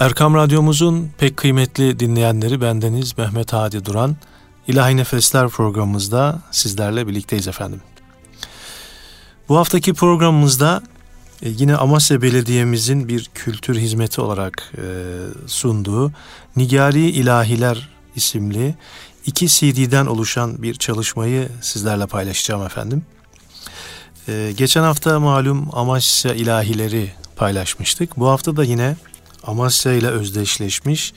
Erkam Radyomuzun pek kıymetli dinleyenleri bendeniz Mehmet Hadi Duran. İlahi Nefesler programımızda sizlerle birlikteyiz efendim. Bu haftaki programımızda e, yine Amasya Belediye'mizin bir kültür hizmeti olarak e, sunduğu Nigari İlahiler isimli iki CD'den oluşan bir çalışmayı sizlerle paylaşacağım efendim. E, geçen hafta malum Amasya ilahileri paylaşmıştık. Bu hafta da yine Amasya ile özdeşleşmiş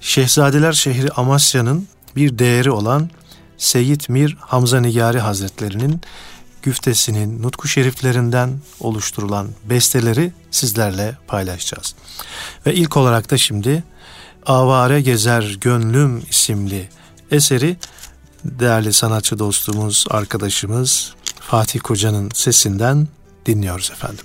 Şehzadeler şehri Amasya'nın bir değeri olan Seyyid Mir Hamza Nigari Hazretlerinin güftesinin nutku şeriflerinden oluşturulan besteleri sizlerle paylaşacağız. Ve ilk olarak da şimdi Avare Gezer Gönlüm isimli eseri değerli sanatçı dostumuz, arkadaşımız Fatih Koca'nın sesinden dinliyoruz efendim.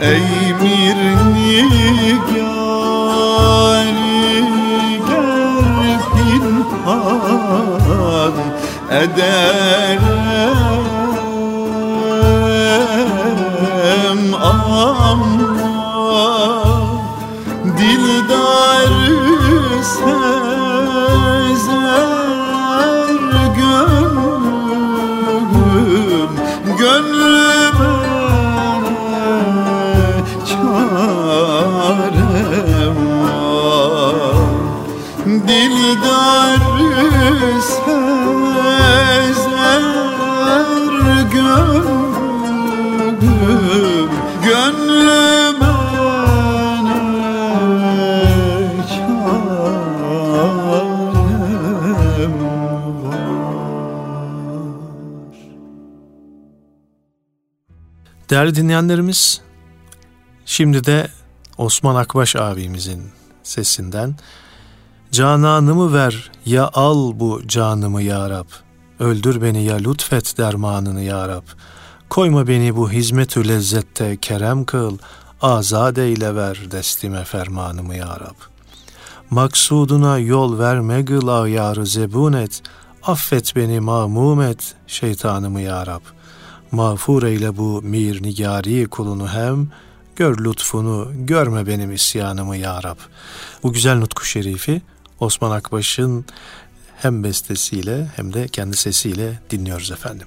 Ey mirnigari gel pinhan eder Değerli dinleyenlerimiz, şimdi de Osman Akbaş abimizin sesinden Cananımı ver ya al bu canımı ya Rab. Öldür beni ya lütfet dermanını ya Rab. Koyma beni bu hizmetü lezzette kerem kıl. Azad eyle ver destime fermanımı ya Rab. Maksuduna yol verme gıl ayarı zebun et. Affet beni mamum et şeytanımı ya Rab. Mağfur eyle bu mir nigari kulunu hem, gör lütfunu, görme benim isyanımı ya Rab. Bu güzel nutku şerifi Osman Akbaş'ın hem bestesiyle hem de kendi sesiyle dinliyoruz efendim.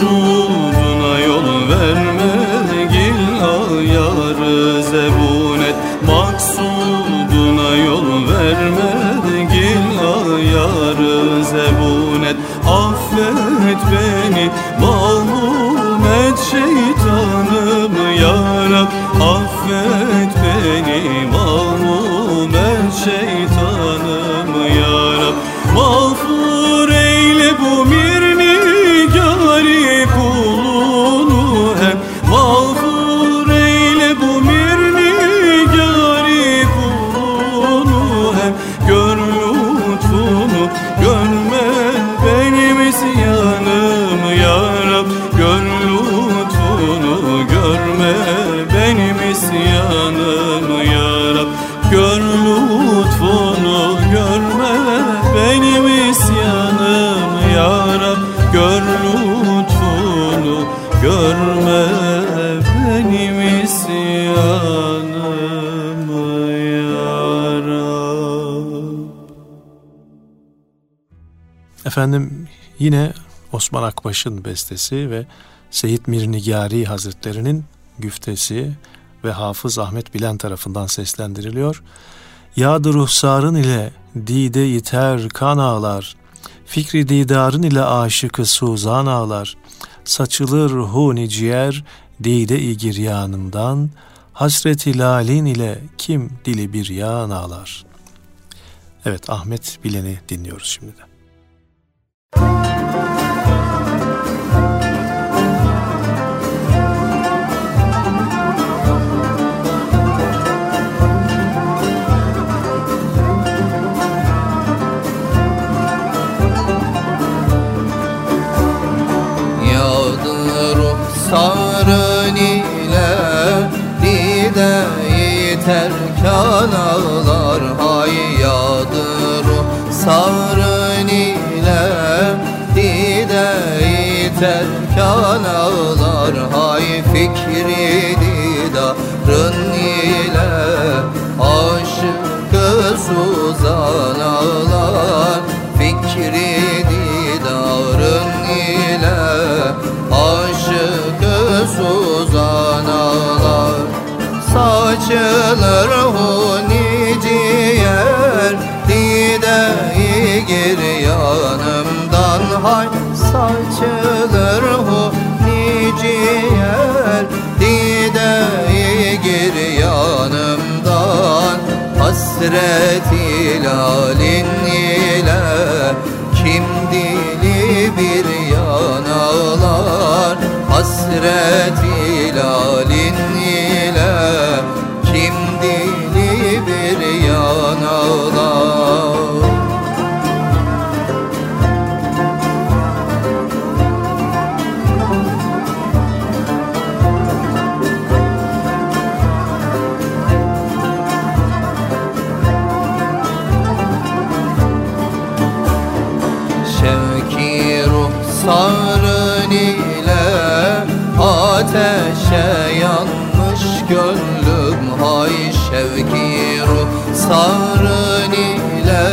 do Efendim yine Osman Akbaş'ın bestesi ve Seyit Mir Nigari Hazretleri'nin güftesi ve Hafız Ahmet Bilen tarafından seslendiriliyor. Yağdı ruhsarın ile dide yiter kan ağlar, fikri didarın ile aşıkı suzan ağlar, saçılır huni ciğer dide-i giryanından, hasreti lalin ile kim dili bir yağın ağlar. Evet Ahmet Bilen'i dinliyoruz şimdi de. Sarın erken ağlar Hay fikri didarın ile. Aşkı suzan ağlar Fikri didarın ile. Aşkı suzan ağlar Saçılır huni ciğer. Dideyi gir yanımdan hay Hasret ilalin ile Kim dili bir yanağlar Hasret ilalin ruhsarın ile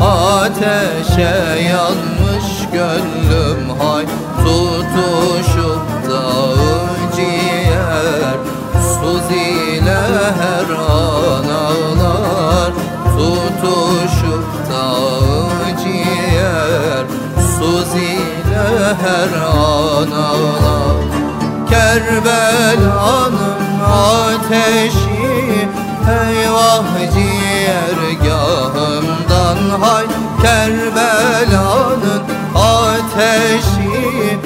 Ateşe yanmış gönlüm Hay. Tutuşup dağı ciğer Suz ile her an ağlar. Tutuşup dağı ciğer Suz ile her an ağlar. Kerbela'nın ateşi ateşi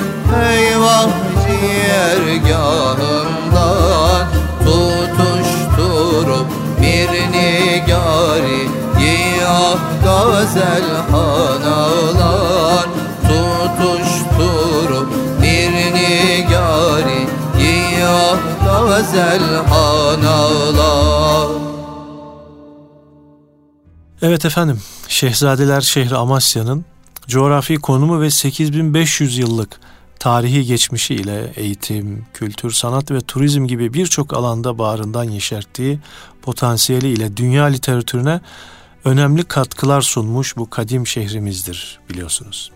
Eyvah ciğergahımdan Tutuşturup bir nigari Yiyah gazel hanalar Tutuşturup bir nigari Yiyah gazel hanalar. Evet efendim, Şehzadeler şehri Amasya'nın coğrafi konumu ve 8500 yıllık tarihi geçmişi ile eğitim, kültür, sanat ve turizm gibi birçok alanda bağrından yeşerttiği potansiyeli ile dünya literatürüne önemli katkılar sunmuş bu kadim şehrimizdir biliyorsunuz.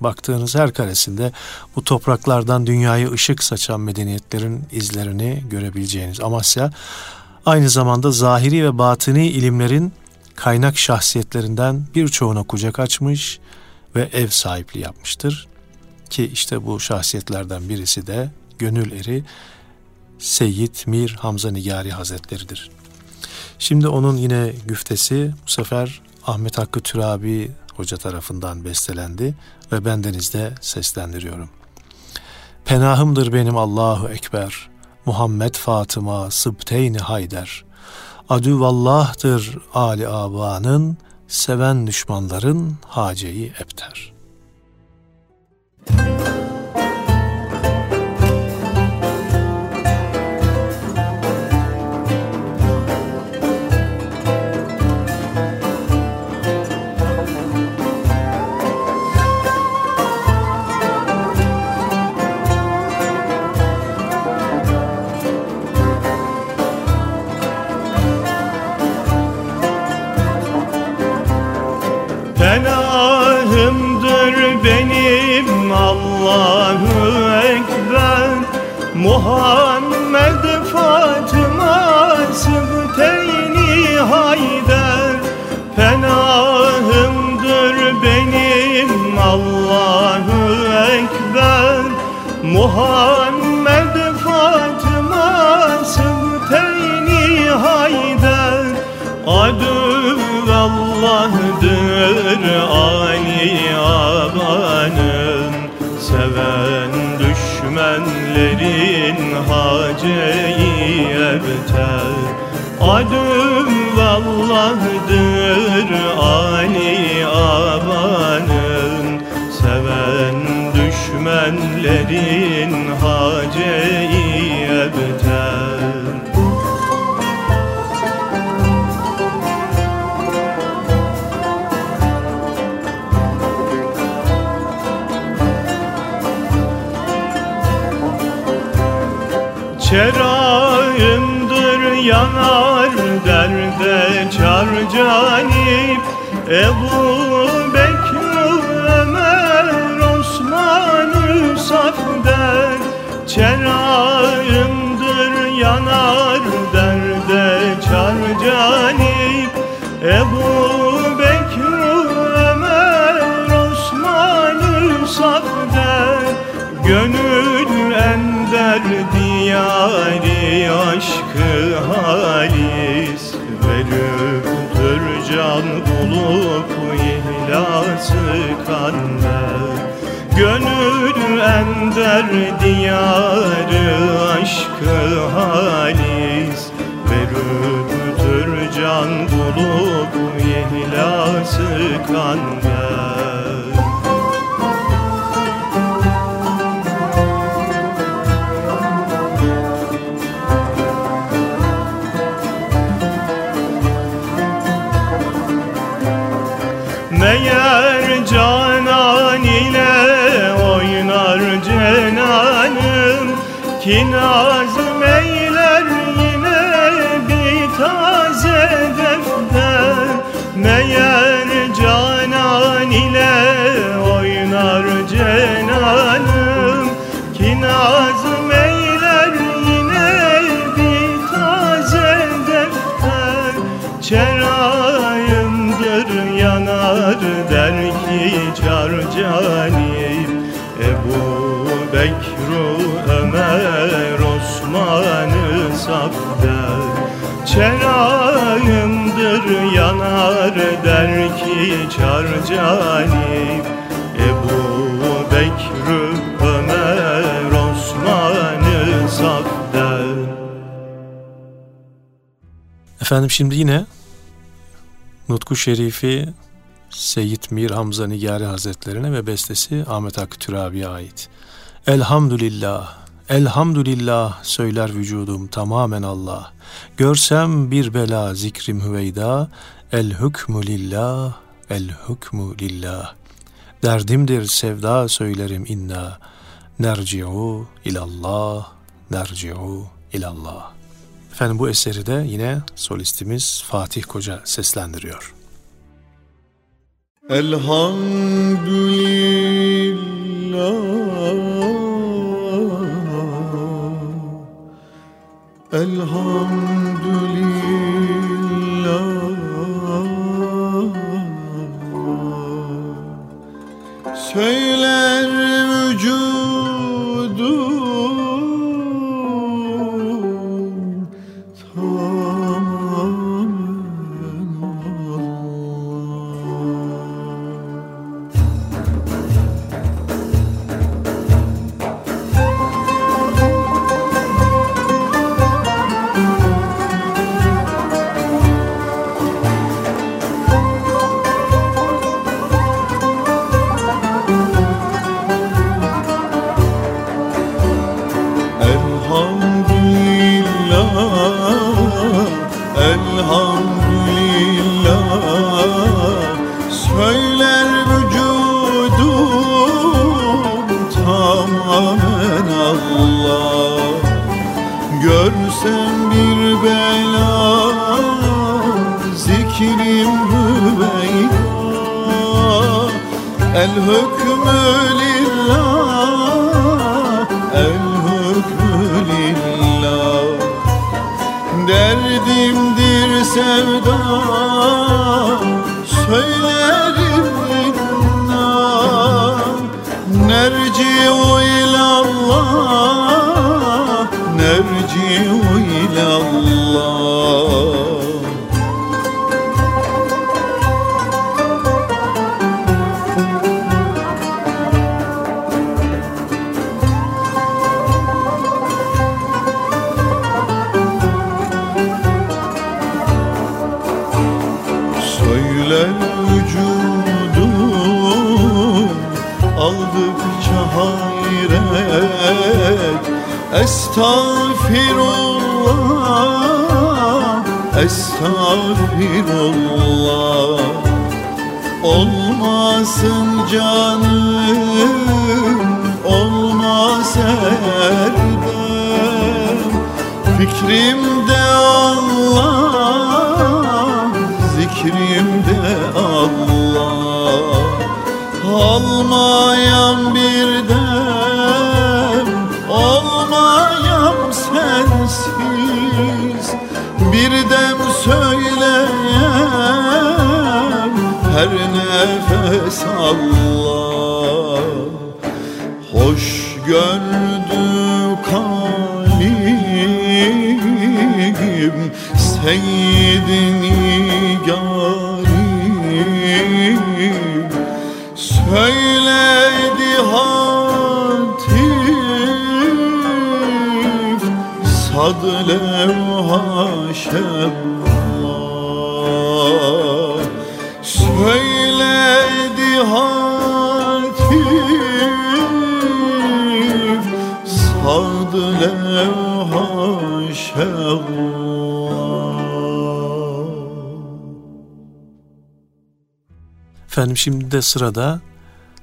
Baktığınız her karesinde bu topraklardan dünyaya ışık saçan medeniyetlerin izlerini görebileceğiniz Amasya aynı zamanda zahiri ve batini ilimlerin kaynak şahsiyetlerinden birçoğuna kucak açmış ve ev sahipliği yapmıştır. Ki işte bu şahsiyetlerden birisi de gönül eri Seyyid Mir Hamza Nigari Hazretleridir. Şimdi onun yine güftesi bu sefer Ahmet Hakkı Türabi Hoca tarafından bestelendi ve bendenizde seslendiriyorum. Penahımdır benim Allahu Ekber, Muhammed Fatıma Sıbteyni Hayder. Adüvallah'tır Ali Aba'nın, seven düşmanların haceyi epter. Penahımdır Muhammed Fatıma Sıbteyni Hayder Penahımdır benim Allahu Ekber. Muhammed Fatıma Sıbteyni Hayder Adü Allah'dır Ali abanın Seven düşmenlerin haceyi ebter Adüm Allah'dır Ali abanın. Seven düşmenlerin haceyi Çerağımdır yanar derde çar canip. Ebu Bekir Ömer Osman Safder Çerağımdır yanar derde çar canip. Ebu diyari aşkı halis Verip can bulup ihlası kanlar Gönül ender diyarı aşkı halis Verüptür can bulup ihlası kanlar nazım yine bir taze defter. Meğer canan ile oynar cenanım. Ki nazım yine bir taze defter. Çerayımdır yanar der ki carcani Ebu Bekru Ömer der ki carcani Ebu Bekru Ömer Osman'ı Efendim şimdi yine Nutku Şerifi Seyyid Mir Hamza Nigari Hazretlerine ve bestesi Ahmet Hakkı Türabi'ye ait. Elhamdülillah, elhamdülillah söyler vücudum tamamen Allah. Görsem bir bela zikrim hüveyda, el hükmü lillah, el hükmü lillah. Derdimdir sevda söylerim inna, nerci'u ilallah, nerci'u ilallah. Efendim bu eseri de yine solistimiz Fatih Koca seslendiriyor. Elhamdülillah Elhamdülillah Söyler El hükmü lillah El hükmü lillah. Derdimdir sevda Söylerim inna. Nerci'u ilallah Nerci'u ilallah Estağfirullah, estağfirullah. Olmasın canım, olmaz erdem Fikrimde Allah, zikrimde Allah. Almayan bir dem, salla Hoş gördü kalim Seyyidini yarim. Söyledi hatif Sad levha şebnem Efendim şimdi de sırada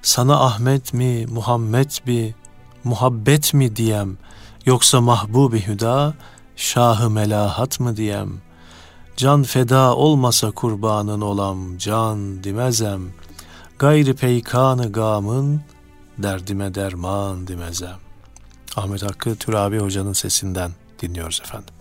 sana Ahmet mi, Muhammed mi, muhabbet mi diyem, yoksa mahbubi hüda, şahı melahat mı diyem, can feda olmasa kurbanın olam, can dimezem, gayri peykanı gamın, derdime derman dimezem. Ahmet Hakkı Türabi Hoca'nın sesinden dinliyoruz efendim.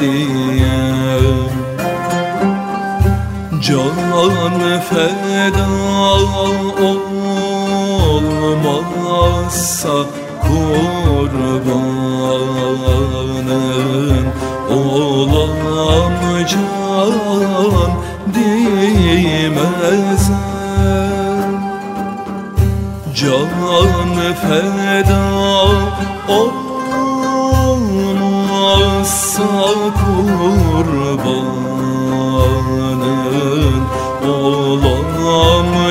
diye. Can feda olmazsa kurbanın Olam can değmezler Can feda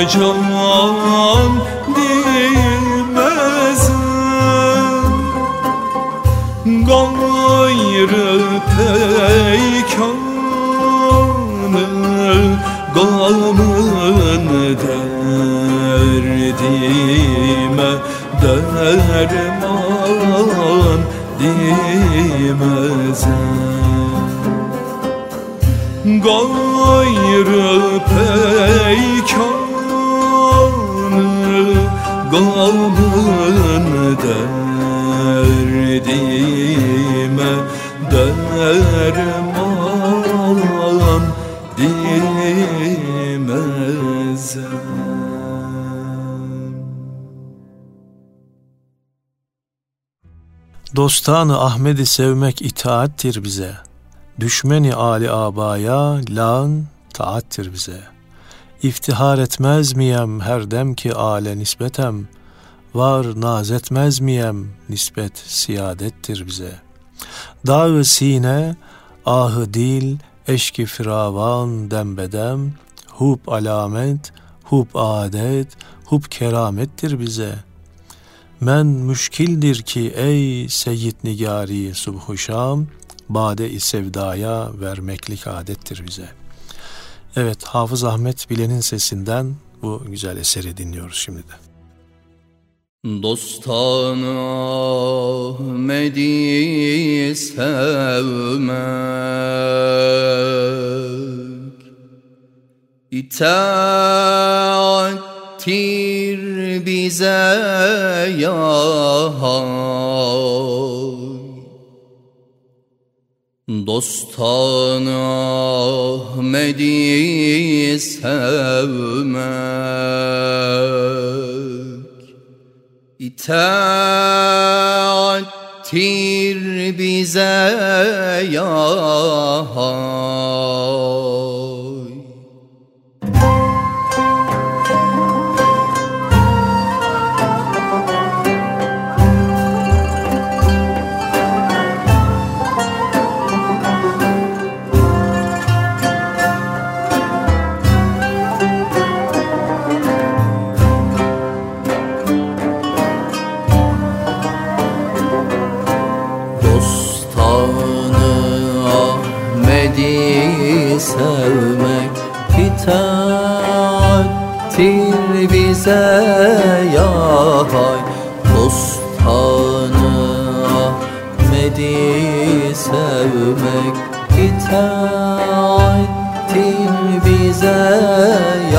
harcaman bilmezim Gayrı peykanı gamın derdime derman dimezim Gayrı Dostanı Ahmet'i sevmek itaattir bize. Düşmeni Ali abaya lan taattir bize. İftihar etmez miyem her dem ki ale nisbetem. Var naz etmez miyem nispet siyadettir bize. Dağ sine, ahı dil, eşki firavan dembedem, hub alamet, hub adet, hub keramettir bize.'' Men müşkildir ki ey seyyid nigari subhu şam, bade-i sevdaya vermeklik adettir bize. Evet, Hafız Ahmet Bilen'in sesinden bu güzel eseri dinliyoruz şimdi de. Dostan Ahmet'i sevmek İtaat bize ya Dostan Ahmet'i sevmek İtaattir bize ya bize ya hay Dostanı Ahmet'i sevmek itaattir bize ya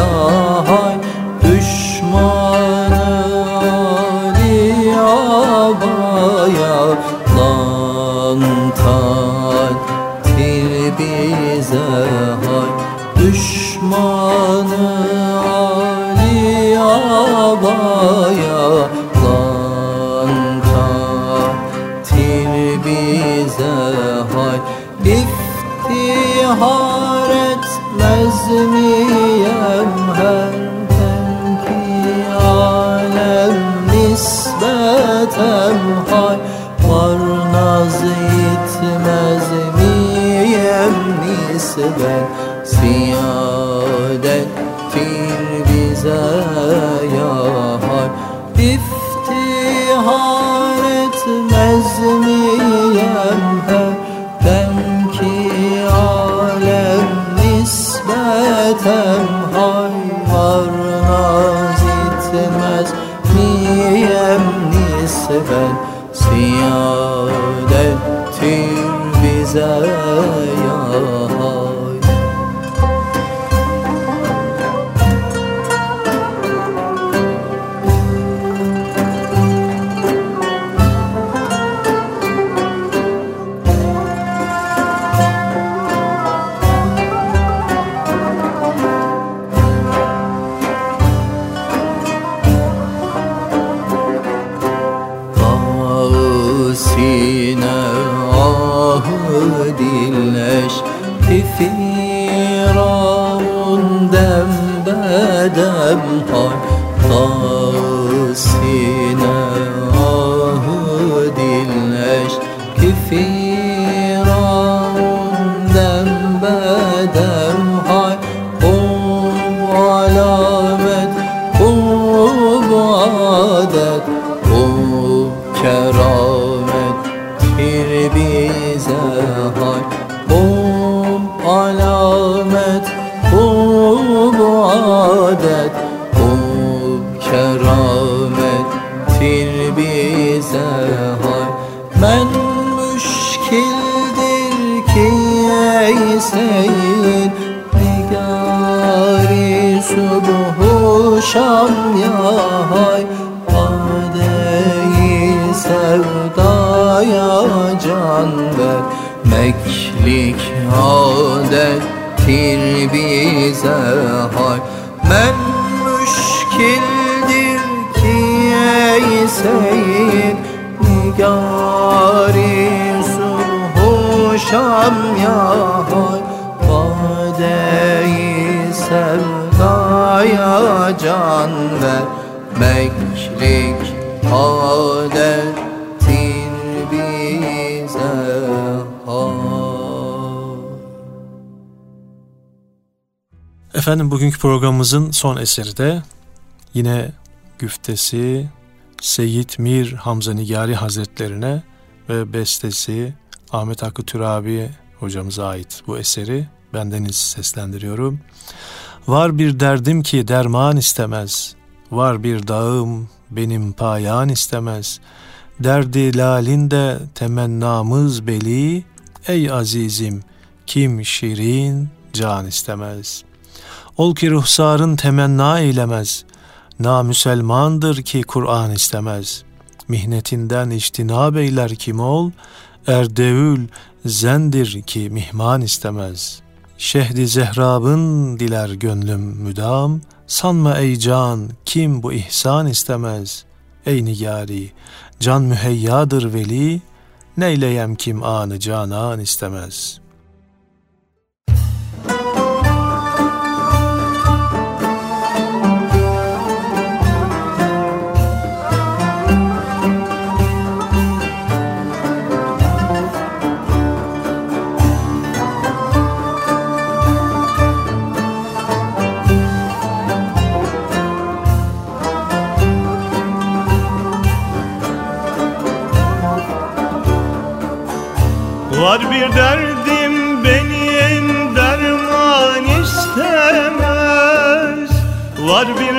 Efendim bugünkü programımızın son eseri de yine güftesi Seyyid Mir Hamza Nigari Hazretlerine ve bestesi Ahmet Hakkı Türabi hocamıza ait bu eseri bendeniz seslendiriyorum. Var bir derdim ki derman istemez, var bir dağım benim payan istemez. Derdi lalinde temennamız beli, ey azizim kim şirin can istemez. Ol ki ruhsarın temenna eylemez, Namüselmandır ki Kur'an istemez. Mihnetinden içtinab eyler kim ol, erdevül zendir ki mihman istemez. Şehdi zehrabın diler gönlüm müdam, sanma ey can kim bu ihsan istemez. Ey nigari, can müheyyadır veli, neyleyem kim anı canan istemez.'' Var bir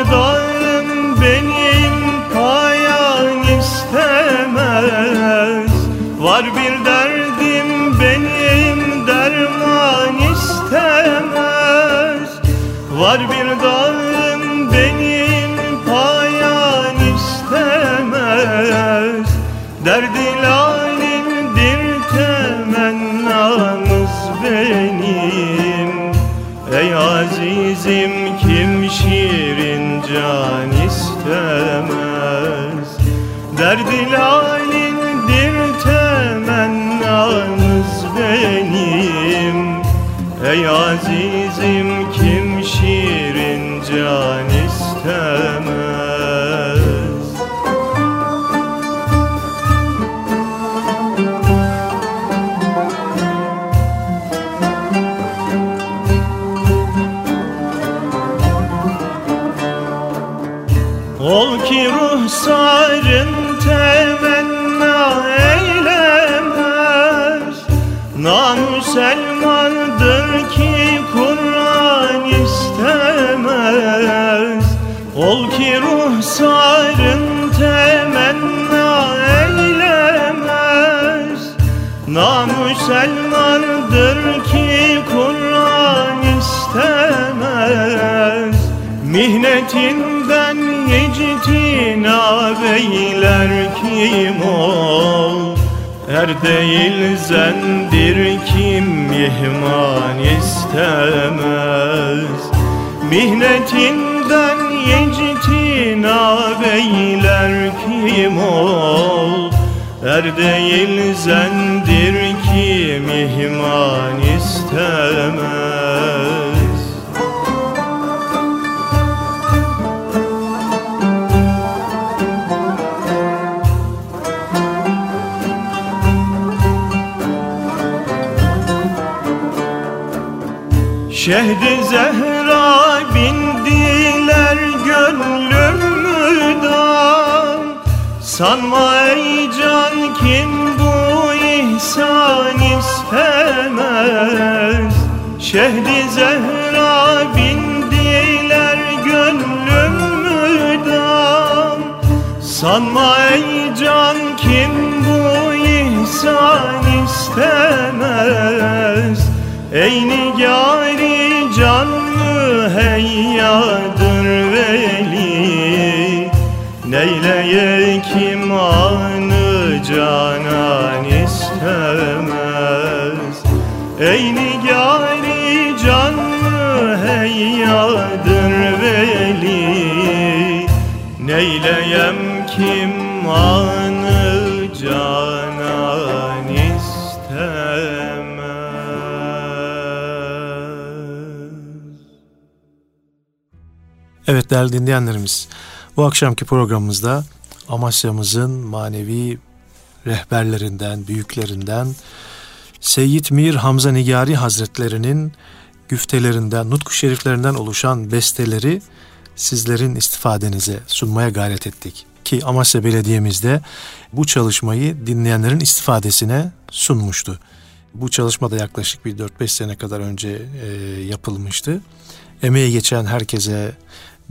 Derdi lalindir temennamız benim. Ey azizim kim şirin can istemez? Ol ki ruhsarın Namüselmandır ki Kur'an istemez. Ol ki ruhsarın temenna eylemez. Namüselmandır ki Kur'an istemez. Mihnetinden ictinab eyler kim ol Er değil zendir kim ihman istemez. Mihnetinden ictinab eyler kim ol? Er değil zendir kim ihman istemez Şehdi Zehra bindiler gönlümden Sanma ey can kim bu ihsan istemez? Şehdi Zehra bindiler gönlümden Sanma ey can kim bu ihsan istemez Ey nigari canlı heyyadır veli Neyleye kim anı canan istemez. Ey nigari canlı heyyadır veli Neyleyem kim anı Evet değerli dinleyenlerimiz, bu akşamki programımızda Amasya'mızın manevi rehberlerinden, büyüklerinden Seyyid Mir Hamza Nigari Hazretlerinin güftelerinden, nutku şeriflerinden oluşan besteleri sizlerin istifadenize sunmaya gayret ettik. Ki Amasya Belediye'mizde bu çalışmayı dinleyenlerin istifadesine sunmuştu. Bu çalışma da yaklaşık bir 4-5 sene kadar önce e, yapılmıştı. Emeği geçen herkese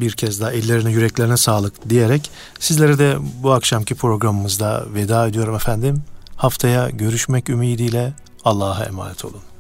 bir kez daha ellerine yüreklerine sağlık diyerek sizlere de bu akşamki programımızda veda ediyorum efendim. Haftaya görüşmek ümidiyle Allah'a emanet olun.